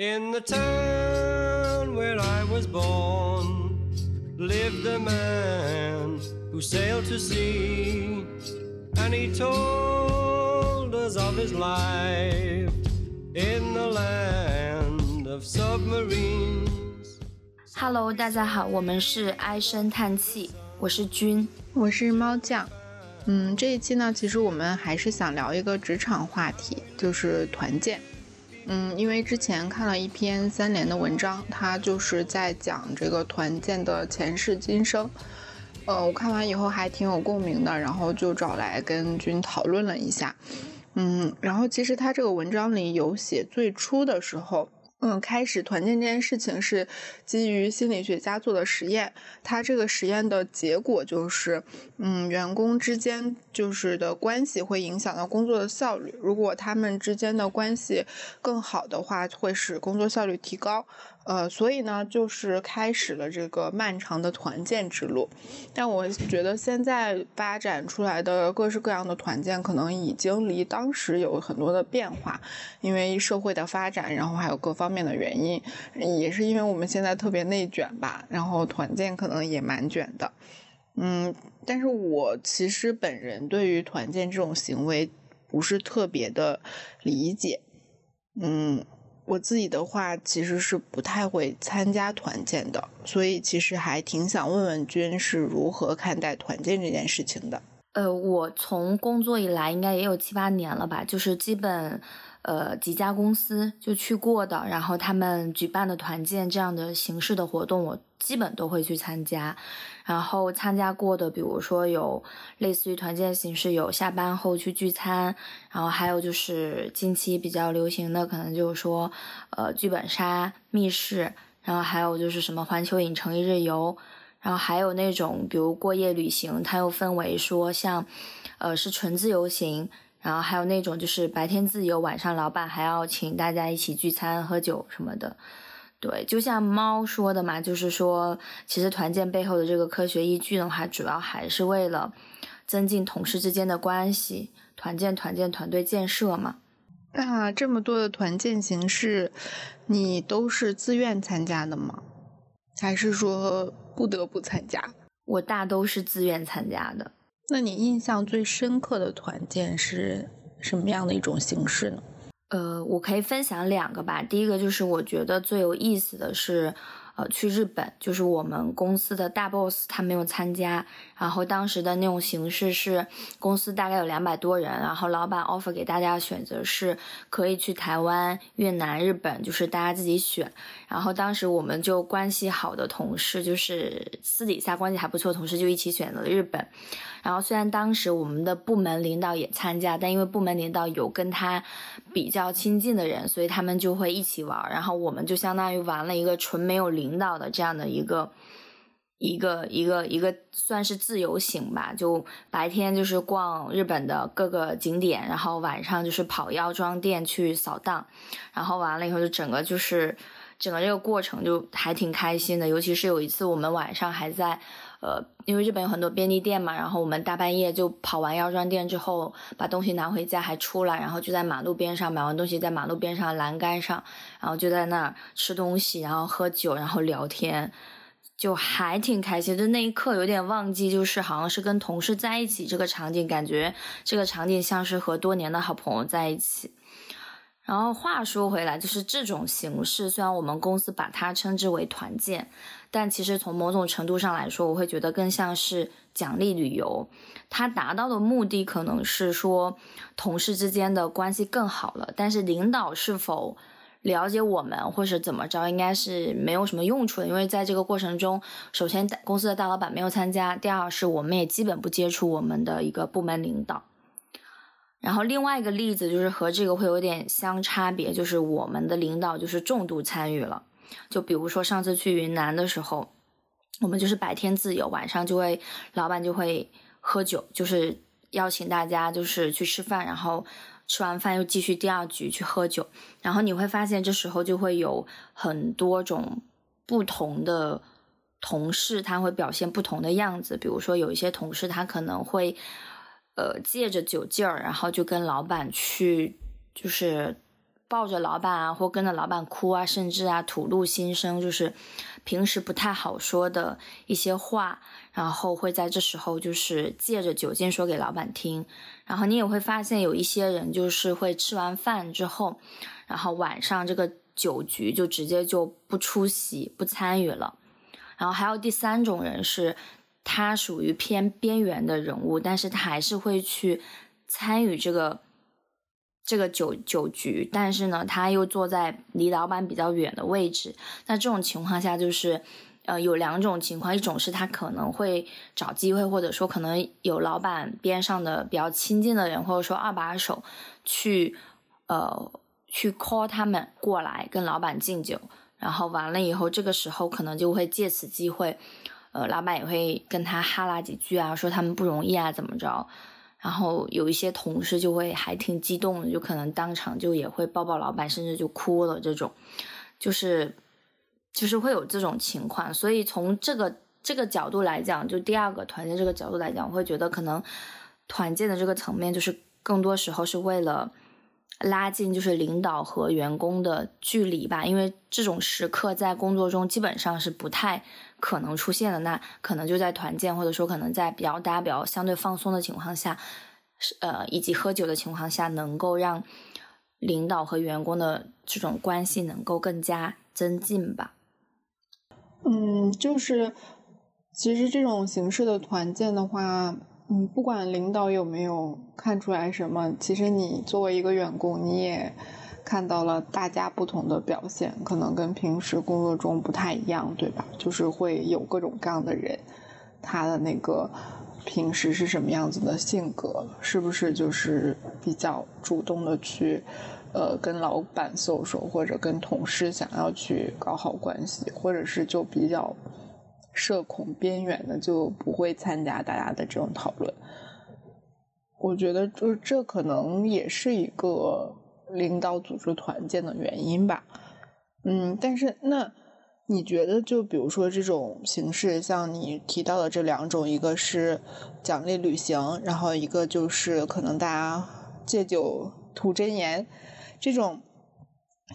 In the town where I was born lived a man who sailed to sea, and he told us of his life in the land of submarines. Hello，大家好，我们是唉声叹气，我是君，我是猫酱。嗯，这一期呢，其实我们还是想聊一个职场话题，就是团建。嗯，因为之前看了一篇三联的文章，他就是在讲这个团建的前世今生。呃，我看完以后还挺有共鸣的，然后就找来跟君讨论了一下。嗯，然后其实他这个文章里有写最初的时候。嗯，开始团建这件事情是基于心理学家做的实验，他这个实验的结果就是，嗯，员工之间就是的关系会影响到工作的效率，如果他们之间的关系更好的话，会使工作效率提高。呃，所以呢，就是开始了这个漫长的团建之路。但我觉得现在发展出来的各式各样的团建，可能已经离当时有很多的变化，因为社会的发展，然后还有各方面的原因，也是因为我们现在特别内卷吧，然后团建可能也蛮卷的。嗯，但是我其实本人对于团建这种行为不是特别的理解。嗯。我自己的话其实是不太会参加团建的，所以其实还挺想问问君是如何看待团建这件事情的。呃，我从工作以来应该也有七八年了吧，就是基本。呃，几家公司就去过的，然后他们举办的团建这样的形式的活动，我基本都会去参加。然后参加过的，比如说有类似于团建形式，有下班后去聚餐，然后还有就是近期比较流行的，可能就是说，呃，剧本杀、密室，然后还有就是什么环球影城一日游，然后还有那种比如过夜旅行，它又分为说像，呃，是纯自由行。然后还有那种就是白天自由，晚上老板还要请大家一起聚餐喝酒什么的，对，就像猫说的嘛，就是说其实团建背后的这个科学依据的话，主要还是为了增进同事之间的关系，团建团建团队建设嘛。那这么多的团建形式，你都是自愿参加的吗？还是说不得不参加？我大都是自愿参加的。那你印象最深刻的团建是什么样的一种形式呢？呃，我可以分享两个吧。第一个就是我觉得最有意思的是。呃，去日本就是我们公司的大 boss 他没有参加，然后当时的那种形式是公司大概有两百多人，然后老板 offer 给大家选择是可以去台湾、越南、日本，就是大家自己选。然后当时我们就关系好的同事，就是私底下关系还不错的同事，就一起选择了日本。然后虽然当时我们的部门领导也参加，但因为部门领导有跟他比较亲近的人，所以他们就会一起玩。然后我们就相当于玩了一个纯没有领导的这样的一个一个一个一个算是自由行吧。就白天就是逛日本的各个景点，然后晚上就是跑药妆店去扫荡。然后完了以后就整个就是整个这个过程就还挺开心的。尤其是有一次我们晚上还在。呃，因为日本有很多便利店嘛，然后我们大半夜就跑完药妆店之后，把东西拿回家还出来，然后就在马路边上买完东西，在马路边上栏杆上，然后就在那儿吃东西，然后喝酒，然后聊天，就还挺开心。就那一刻有点忘记，就是好像是跟同事在一起这个场景，感觉这个场景像是和多年的好朋友在一起。然后话说回来，就是这种形式，虽然我们公司把它称之为团建。但其实从某种程度上来说，我会觉得更像是奖励旅游。它达到的目的可能是说同事之间的关系更好了，但是领导是否了解我们或是怎么着，应该是没有什么用处的。因为在这个过程中，首先公司的大老板没有参加，第二是我们也基本不接触我们的一个部门领导。然后另外一个例子就是和这个会有点相差别，就是我们的领导就是重度参与了。就比如说上次去云南的时候，我们就是白天自由，晚上就会老板就会喝酒，就是邀请大家就是去吃饭，然后吃完饭又继续第二局去喝酒。然后你会发现这时候就会有很多种不同的同事，他会表现不同的样子。比如说有一些同事他可能会呃借着酒劲儿，然后就跟老板去就是。抱着老板啊，或跟着老板哭啊，甚至啊吐露心声，就是平时不太好说的一些话，然后会在这时候就是借着酒劲说给老板听。然后你也会发现有一些人就是会吃完饭之后，然后晚上这个酒局就直接就不出席不参与了。然后还有第三种人是，他属于偏边缘的人物，但是他还是会去参与这个。这个酒酒局，但是呢，他又坐在离老板比较远的位置。那这种情况下，就是，呃，有两种情况，一种是他可能会找机会，或者说可能有老板边上的比较亲近的人，或者说二把手，去，呃，去 call 他们过来跟老板敬酒。然后完了以后，这个时候可能就会借此机会，呃，老板也会跟他哈拉几句啊，说他们不容易啊，怎么着。然后有一些同事就会还挺激动的，就可能当场就也会抱抱老板，甚至就哭了。这种就是就是会有这种情况。所以从这个这个角度来讲，就第二个团建这个角度来讲，我会觉得可能团建的这个层面，就是更多时候是为了拉近就是领导和员工的距离吧。因为这种时刻在工作中基本上是不太。可能出现的那可能就在团建，或者说可能在比较大家比较相对放松的情况下，呃以及喝酒的情况下，能够让领导和员工的这种关系能够更加增进吧。嗯，就是其实这种形式的团建的话，嗯，不管领导有没有看出来什么，其实你作为一个员工，你也。看到了大家不同的表现，可能跟平时工作中不太一样，对吧？就是会有各种各样的人，他的那个平时是什么样子的性格，是不是就是比较主动的去，呃，跟老板 social，或者跟同事想要去搞好关系，或者是就比较社恐边缘的，就不会参加大家的这种讨论。我觉得，就这可能也是一个。领导组织团建的原因吧，嗯，但是那你觉得，就比如说这种形式，像你提到的这两种，一个是奖励旅行，然后一个就是可能大家借酒吐真言，这种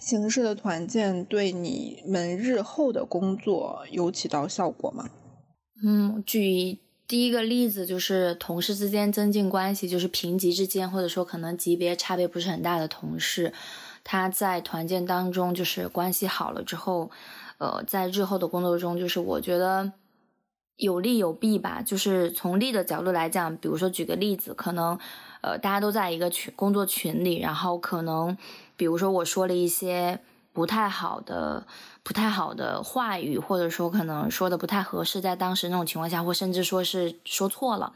形式的团建，对你们日后的工作有起到效果吗？嗯，举。第一个例子就是同事之间增进关系，就是平级之间，或者说可能级别差别不是很大的同事，他在团建当中就是关系好了之后，呃，在日后的工作中，就是我觉得有利有弊吧。就是从利的角度来讲，比如说举个例子，可能呃大家都在一个群工作群里，然后可能比如说我说了一些不太好的。不太好的话语，或者说可能说的不太合适，在当时那种情况下，或甚至说是说错了，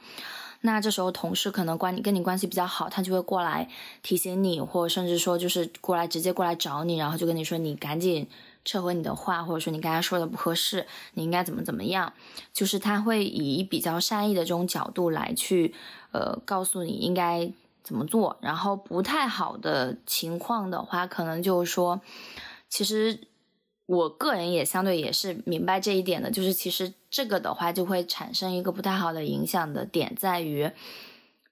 那这时候同事可能关你跟你关系比较好，他就会过来提醒你，或甚至说就是过来直接过来找你，然后就跟你说你赶紧撤回你的话，或者说你刚才说的不合适，你应该怎么怎么样，就是他会以比较善意的这种角度来去呃告诉你应该怎么做，然后不太好的情况的话，可能就是说其实。我个人也相对也是明白这一点的，就是其实这个的话就会产生一个不太好的影响的点在于，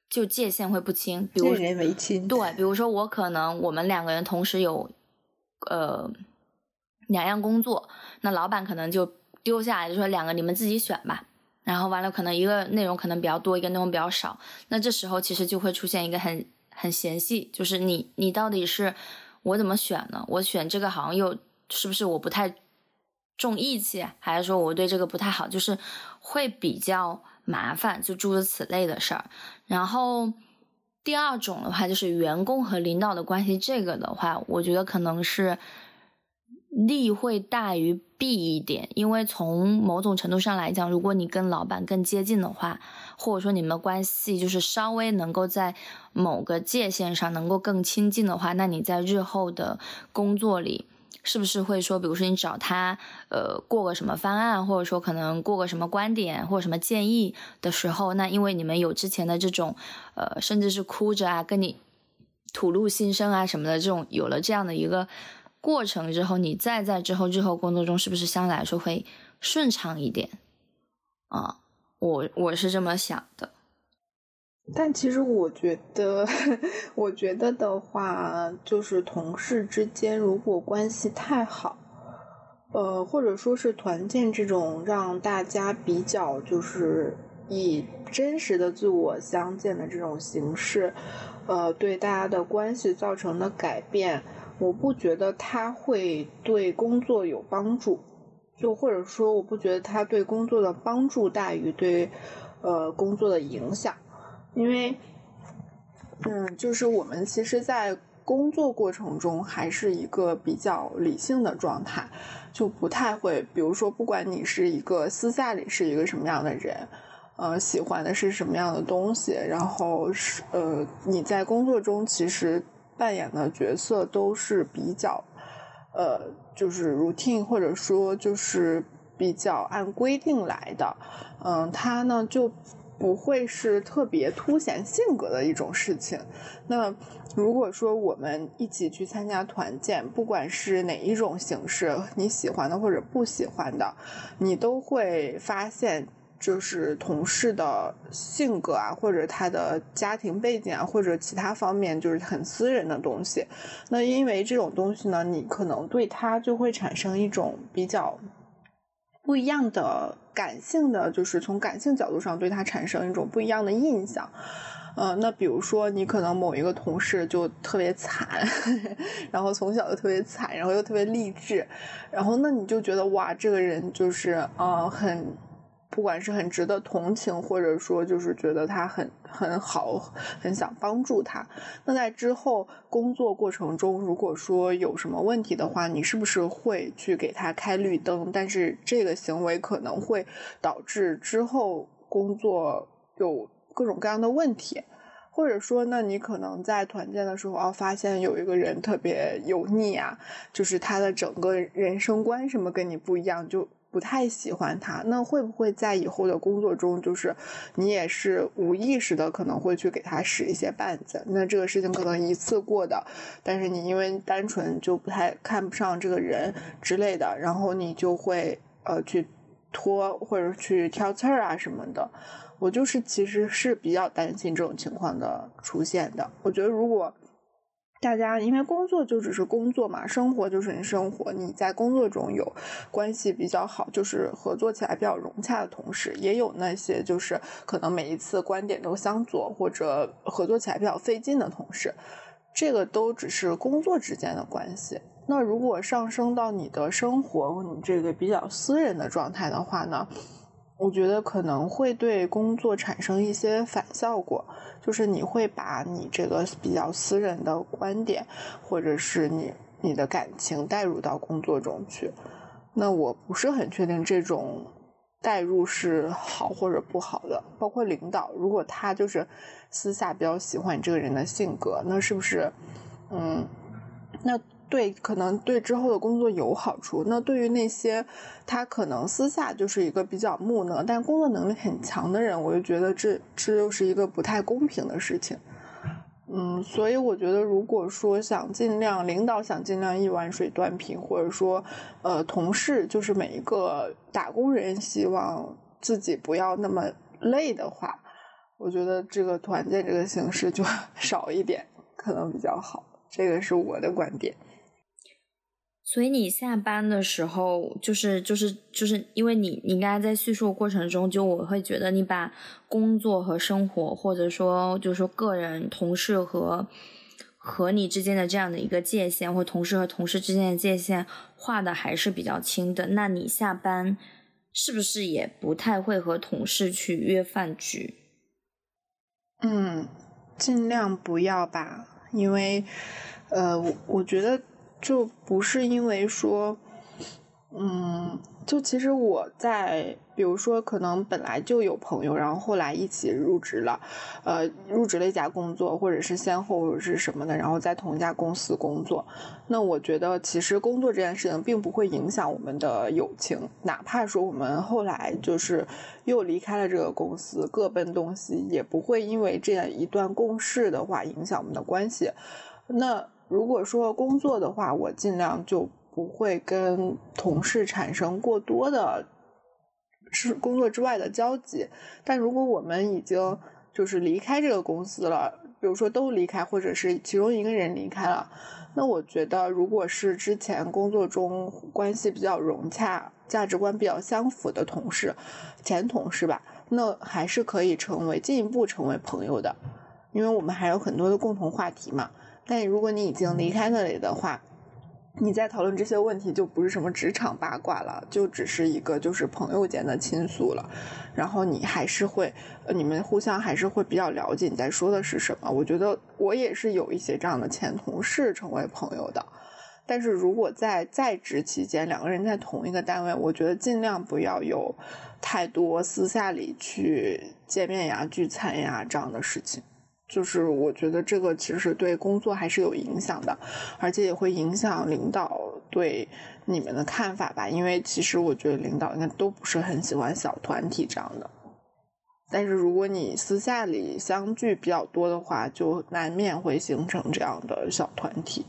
就界限会不清，比如人为亲，对，比如说我可能我们两个人同时有，呃，两样工作，那老板可能就丢下来就说两个你们自己选吧，然后完了可能一个内容可能比较多，一个内容比较少，那这时候其实就会出现一个很很嫌隙，就是你你到底是我怎么选呢？我选这个好像又。是不是我不太重义气，还是说我对这个不太好？就是会比较麻烦，就诸如此类的事儿。然后第二种的话，就是员工和领导的关系，这个的话，我觉得可能是利会大于弊一点。因为从某种程度上来讲，如果你跟老板更接近的话，或者说你们的关系就是稍微能够在某个界限上能够更亲近的话，那你在日后的工作里。是不是会说，比如说你找他，呃，过个什么方案，或者说可能过个什么观点或者什么建议的时候，那因为你们有之前的这种，呃，甚至是哭着啊，跟你吐露心声啊什么的这种，有了这样的一个过程之后，你再在之后日后工作中，是不是相对来说会顺畅一点？啊，我我是这么想的。但其实我觉得，我觉得的话，就是同事之间如果关系太好，呃，或者说是团建这种让大家比较就是以真实的自我相见的这种形式，呃，对大家的关系造成的改变，我不觉得它会对工作有帮助，就或者说我不觉得它对工作的帮助大于对呃工作的影响。因为，嗯，就是我们其实，在工作过程中还是一个比较理性的状态，就不太会，比如说，不管你是一个私下里是一个什么样的人，呃，喜欢的是什么样的东西，然后是呃，你在工作中其实扮演的角色都是比较，呃，就是 routine 或者说就是比较按规定来的，嗯，他呢就。不会是特别凸显性格的一种事情。那如果说我们一起去参加团建，不管是哪一种形式，你喜欢的或者不喜欢的，你都会发现，就是同事的性格啊，或者他的家庭背景啊，或者其他方面，就是很私人的东西。那因为这种东西呢，你可能对他就会产生一种比较。不一样的感性的，就是从感性角度上对他产生一种不一样的印象。呃，那比如说你可能某一个同事就特别惨，然后从小就特别惨，然后又特别励志，然后那你就觉得哇，这个人就是呃很。不管是很值得同情，或者说就是觉得他很很好，很想帮助他。那在之后工作过程中，如果说有什么问题的话，你是不是会去给他开绿灯？但是这个行为可能会导致之后工作有各种各样的问题，或者说，那你可能在团建的时候哦，发现有一个人特别油腻啊，就是他的整个人生观什么跟你不一样，就。不太喜欢他，那会不会在以后的工作中，就是你也是无意识的可能会去给他使一些绊子？那这个事情可能一次过的，但是你因为单纯就不太看不上这个人之类的，然后你就会呃去拖或者去挑刺儿啊什么的。我就是其实是比较担心这种情况的出现的。我觉得如果。大家因为工作就只是工作嘛，生活就是你生活。你在工作中有关系比较好，就是合作起来比较融洽的同事，也有那些就是可能每一次观点都相左或者合作起来比较费劲的同事。这个都只是工作之间的关系。那如果上升到你的生活，你这个比较私人的状态的话呢？我觉得可能会对工作产生一些反效果，就是你会把你这个比较私人的观点，或者是你你的感情带入到工作中去。那我不是很确定这种带入是好或者不好的。包括领导，如果他就是私下比较喜欢你这个人的性格，那是不是嗯，那？对，可能对之后的工作有好处。那对于那些他可能私下就是一个比较木讷，但工作能力很强的人，我就觉得这这又是一个不太公平的事情。嗯，所以我觉得，如果说想尽量领导想尽量一碗水端平，或者说呃同事就是每一个打工人希望自己不要那么累的话，我觉得这个团建这个形式就 少一点可能比较好。这个是我的观点。所以你下班的时候，就是就是就是因为你你刚才在叙述过程中，就我会觉得你把工作和生活，或者说就是说个人、同事和和你之间的这样的一个界限，或同事和同事之间的界限画的还是比较清的。那你下班是不是也不太会和同事去约饭局？嗯，尽量不要吧，因为呃，我我觉得。就不是因为说，嗯，就其实我在，比如说，可能本来就有朋友，然后后来一起入职了，呃，入职了一家工作，或者是先后是什么的，然后在同一家公司工作。那我觉得，其实工作这件事情并不会影响我们的友情，哪怕说我们后来就是又离开了这个公司，各奔东西，也不会因为这样一段共事的话影响我们的关系。那。如果说工作的话，我尽量就不会跟同事产生过多的，是工作之外的交集。但如果我们已经就是离开这个公司了，比如说都离开，或者是其中一个人离开了，那我觉得如果是之前工作中关系比较融洽、价值观比较相符的同事，前同事吧，那还是可以成为进一步成为朋友的，因为我们还有很多的共同话题嘛。但如果你已经离开那里的话，你在讨论这些问题就不是什么职场八卦了，就只是一个就是朋友间的倾诉了。然后你还是会，你们互相还是会比较了解你在说的是什么。我觉得我也是有一些这样的前同事成为朋友的。但是如果在在职期间两个人在同一个单位，我觉得尽量不要有太多私下里去见面呀、聚餐呀这样的事情。就是我觉得这个其实对工作还是有影响的，而且也会影响领导对你们的看法吧。因为其实我觉得领导应该都不是很喜欢小团体这样的。但是如果你私下里相聚比较多的话，就难免会形成这样的小团体。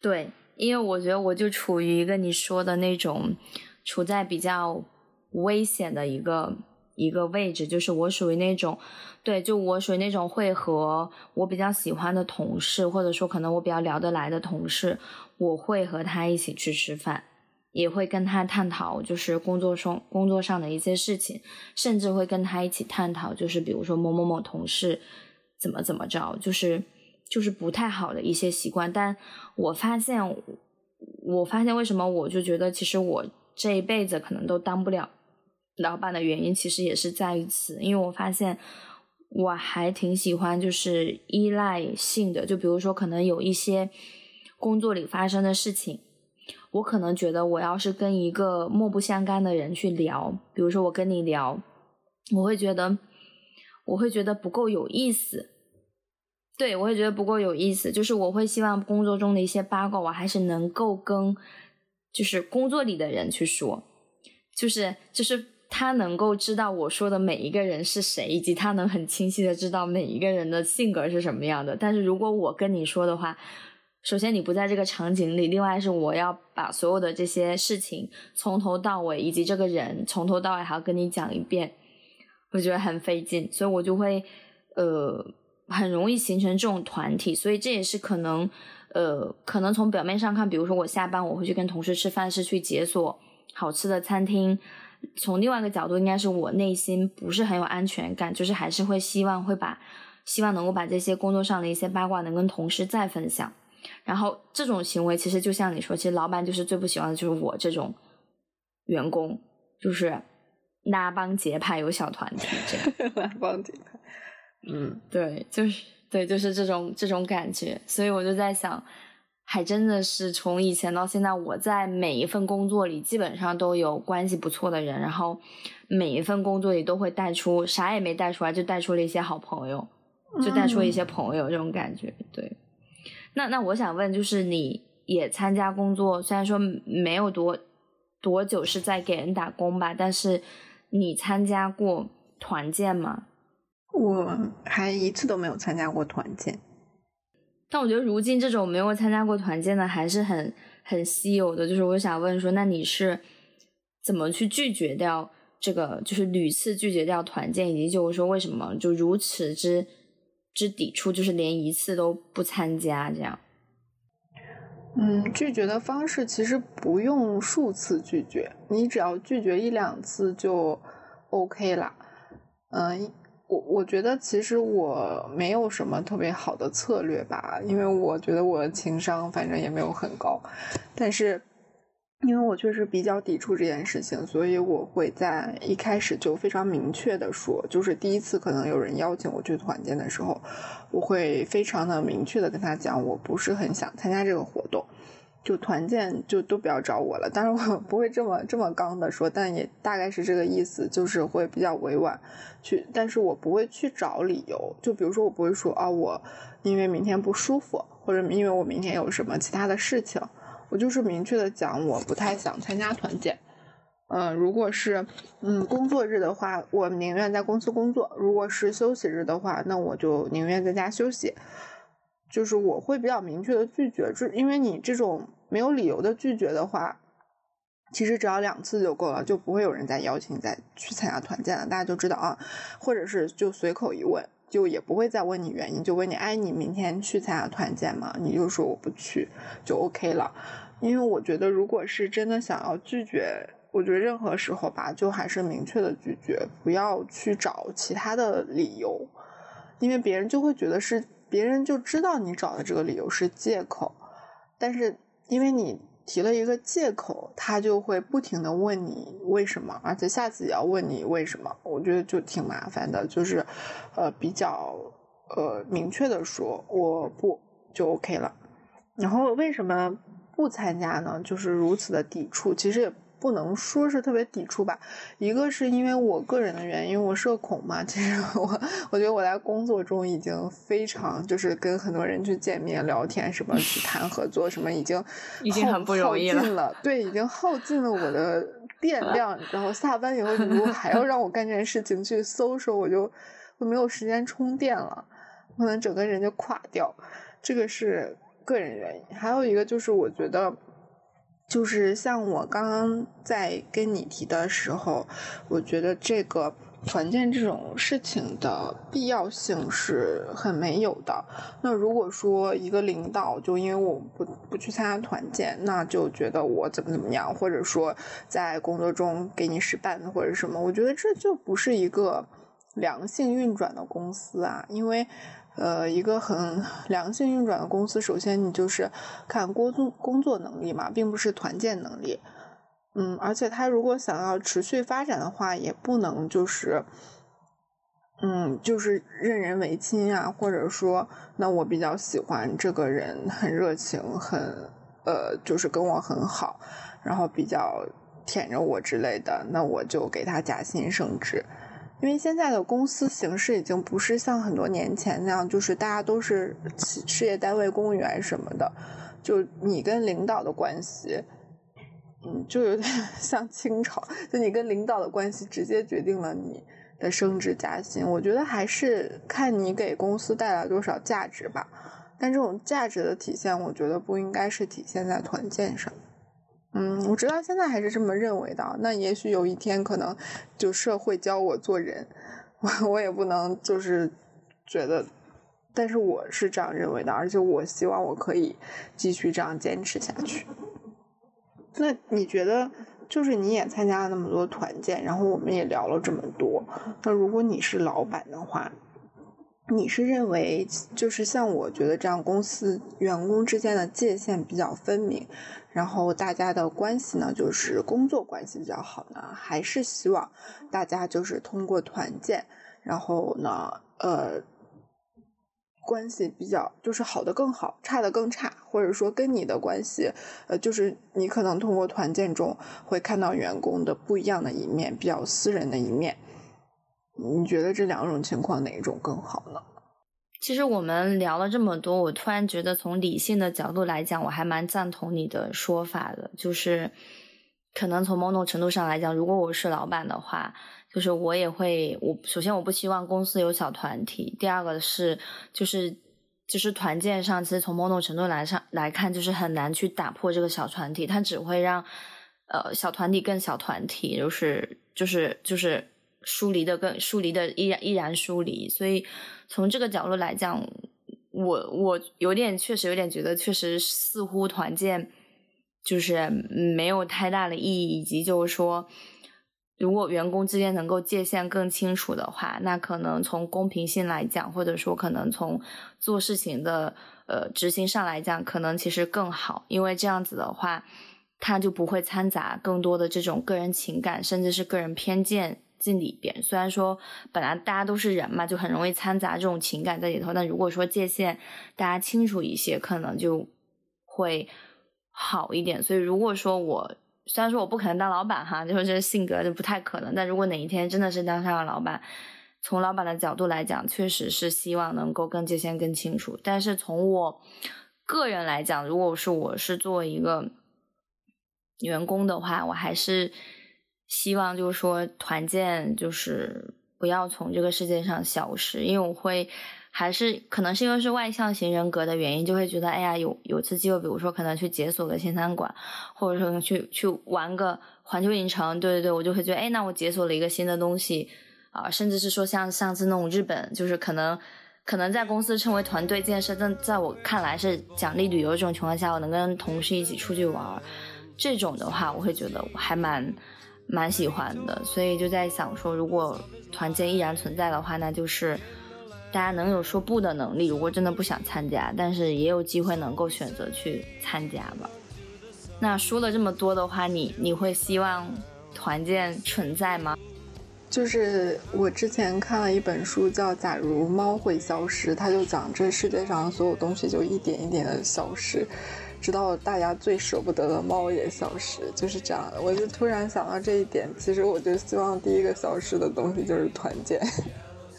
对，因为我觉得我就处于一个你说的那种，处在比较危险的一个。一个位置，就是我属于那种，对，就我属于那种会和我比较喜欢的同事，或者说可能我比较聊得来的同事，我会和他一起去吃饭，也会跟他探讨，就是工作上工作上的一些事情，甚至会跟他一起探讨，就是比如说某某某同事怎么怎么着，就是就是不太好的一些习惯。但我发现，我发现为什么我就觉得，其实我这一辈子可能都当不了。老板的原因其实也是在于此，因为我发现我还挺喜欢就是依赖性的，就比如说可能有一些工作里发生的事情，我可能觉得我要是跟一个莫不相干的人去聊，比如说我跟你聊，我会觉得我会觉得不够有意思，对我会觉得不够有意思，就是我会希望工作中的一些八卦，我还是能够跟就是工作里的人去说，就是就是。他能够知道我说的每一个人是谁，以及他能很清晰的知道每一个人的性格是什么样的。但是如果我跟你说的话，首先你不在这个场景里，另外是我要把所有的这些事情从头到尾，以及这个人从头到尾还要跟你讲一遍，我觉得很费劲，所以我就会呃很容易形成这种团体。所以这也是可能呃可能从表面上看，比如说我下班我会去跟同事吃饭，是去解锁好吃的餐厅。从另外一个角度，应该是我内心不是很有安全感，就是还是会希望会把，希望能够把这些工作上的一些八卦能跟同事再分享。然后这种行为其实就像你说，其实老板就是最不喜欢的就是我这种员工，就是拉帮结派有小团体这样。拉帮结派，嗯，对，就是对，就是这种这种感觉。所以我就在想。还真的是从以前到现在，我在每一份工作里基本上都有关系不错的人，然后每一份工作里都会带出啥也没带出来，就带出了一些好朋友，就带出了一些朋友这种感觉。对，那那我想问，就是你也参加工作，虽然说没有多多久是在给人打工吧，但是你参加过团建吗？我还一次都没有参加过团建。但我觉得如今这种没有参加过团建的还是很很稀有的。就是我想问说，那你是怎么去拒绝掉这个，就是屡次拒绝掉团建，以及就是说为什么就如此之之抵触，就是连一次都不参加这样？嗯，拒绝的方式其实不用数次拒绝，你只要拒绝一两次就 OK 了。嗯。我我觉得其实我没有什么特别好的策略吧，因为我觉得我的情商反正也没有很高，但是因为我确实比较抵触这件事情，所以我会在一开始就非常明确的说，就是第一次可能有人邀请我去团建的时候，我会非常的明确的跟他讲，我不是很想参加这个活动。就团建就都不要找我了，当然我不会这么这么刚的说，但也大概是这个意思，就是会比较委婉去，但是我不会去找理由，就比如说我不会说啊我因为明天不舒服，或者因为我明天有什么其他的事情，我就是明确的讲我不太想参加团建。嗯，如果是嗯工作日的话，我宁愿在公司工作；如果是休息日的话，那我就宁愿在家休息。就是我会比较明确的拒绝，就因为你这种没有理由的拒绝的话，其实只要两次就够了，就不会有人再邀请你再去参加团建了。大家就知道啊，或者是就随口一问，就也不会再问你原因，就问你，哎，你明天去参加团建吗？你就说我不去，就 OK 了。因为我觉得，如果是真的想要拒绝，我觉得任何时候吧，就还是明确的拒绝，不要去找其他的理由，因为别人就会觉得是别人就知道你找的这个理由是借口，但是因为你。提了一个借口，他就会不停的问你为什么，而且下次也要问你为什么，我觉得就挺麻烦的。就是，呃，比较呃明确的说我不就 OK 了。然后为什么不参加呢？就是如此的抵触，其实也。不能说是特别抵触吧，一个是因为我个人的原因，我社恐嘛。其实我我觉得我在工作中已经非常就是跟很多人去见面聊天，什么去 谈合作，什么已经已经很不容易了。对，已经耗尽了我的电 量。然后下班以后，如果还要让我干这件事情去搜索，我就我没有时间充电了，可能整个人就垮掉。这个是个人原因，还有一个就是我觉得。就是像我刚刚在跟你提的时候，我觉得这个团建这种事情的必要性是很没有的。那如果说一个领导就因为我不不去参加团建，那就觉得我怎么怎么样，或者说在工作中给你使绊子或者什么，我觉得这就不是一个良性运转的公司啊，因为。呃，一个很良性运转的公司，首先你就是看工作工作能力嘛，并不是团建能力。嗯，而且他如果想要持续发展的话，也不能就是，嗯，就是任人唯亲啊，或者说，那我比较喜欢这个人，很热情，很呃，就是跟我很好，然后比较舔着我之类的，那我就给他加薪升职。因为现在的公司形式已经不是像很多年前那样，就是大家都是企事业单位、公务员什么的，就你跟领导的关系，嗯，就有点 像清朝，就你跟领导的关系直接决定了你的升职加薪。我觉得还是看你给公司带来多少价值吧，但这种价值的体现，我觉得不应该是体现在团建上。嗯，我直到现在还是这么认为的。那也许有一天，可能就社会教我做人，我我也不能就是觉得，但是我是这样认为的，而且我希望我可以继续这样坚持下去。那你觉得，就是你也参加了那么多团建，然后我们也聊了这么多，那如果你是老板的话，你是认为就是像我觉得这样，公司员工之间的界限比较分明，然后大家的关系呢，就是工作关系比较好呢，还是希望大家就是通过团建，然后呢，呃，关系比较就是好的更好，差的更差，或者说跟你的关系，呃，就是你可能通过团建中会看到员工的不一样的一面，比较私人的一面。你觉得这两种情况哪一种更好呢？其实我们聊了这么多，我突然觉得从理性的角度来讲，我还蛮赞同你的说法的。就是可能从某种程度上来讲，如果我是老板的话，就是我也会，我首先我不希望公司有小团体，第二个是就是就是团建上，其实从某种程度来上来看，就是很难去打破这个小团体，它只会让呃小团体更小团体，就是就是就是。疏离的更疏离的依然依然疏离，所以从这个角度来讲，我我有点确实有点觉得，确实似乎团建就是没有太大的意义，以及就是说，如果员工之间能够界限更清楚的话，那可能从公平性来讲，或者说可能从做事情的呃执行上来讲，可能其实更好，因为这样子的话，他就不会掺杂更多的这种个人情感，甚至是个人偏见。进里边，虽然说本来大家都是人嘛，就很容易掺杂这种情感在里头。但如果说界限大家清楚一些，可能就会好一点。所以如果说我虽然说我不可能当老板哈，就是这性格就不太可能。但如果哪一天真的是当上了老板，从老板的角度来讲，确实是希望能够跟界限更清楚。但是从我个人来讲，如果是我是作为一个员工的话，我还是。希望就是说团建就是不要从这个世界上消失，因为我会还是可能是因为是外向型人格的原因，就会觉得哎呀，有有次机会，比如说可能去解锁个新餐馆，或者说去去玩个环球影城，对对对，我就会觉得哎，那我解锁了一个新的东西。啊，甚至是说像上次那种日本，就是可能可能在公司称为团队建设，但在我看来是奖励旅游这种情况下，我能跟同事一起出去玩，这种的话，我会觉得还蛮蛮喜欢的，所以就在想说，如果团建依然存在的话，那就是大家能有说不的能力。如果真的不想参加，但是也有机会能够选择去参加吧。那说了这么多的话，你你会希望团建存在吗？就是我之前看了一本书，叫《假如猫会消失》，它就讲这世界上所有东西就一点一点的消失，直到大家最舍不得的猫也消失，就是这样的。我就突然想到这一点，其实我就希望第一个消失的东西就是团建，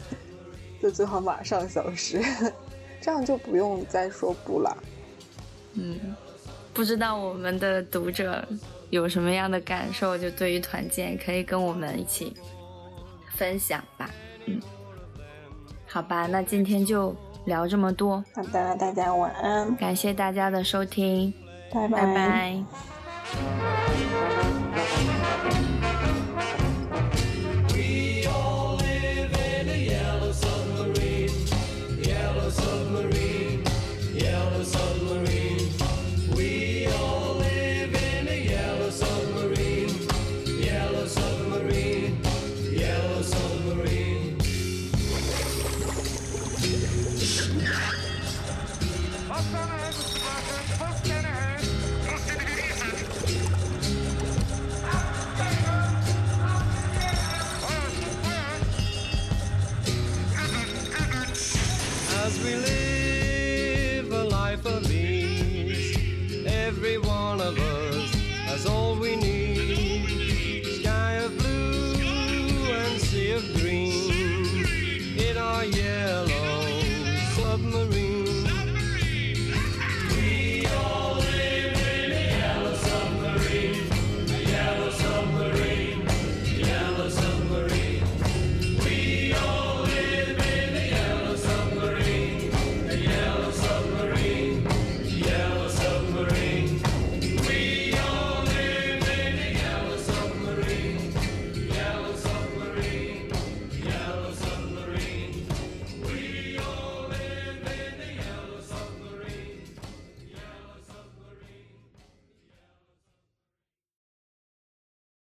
就最好马上消失，这样就不用再说不了。嗯，不知道我们的读者有什么样的感受？就对于团建，可以跟我们一起。分享吧，嗯，好吧，那今天就聊这么多。好的，大家晚安，感谢大家的收听，拜拜。as all we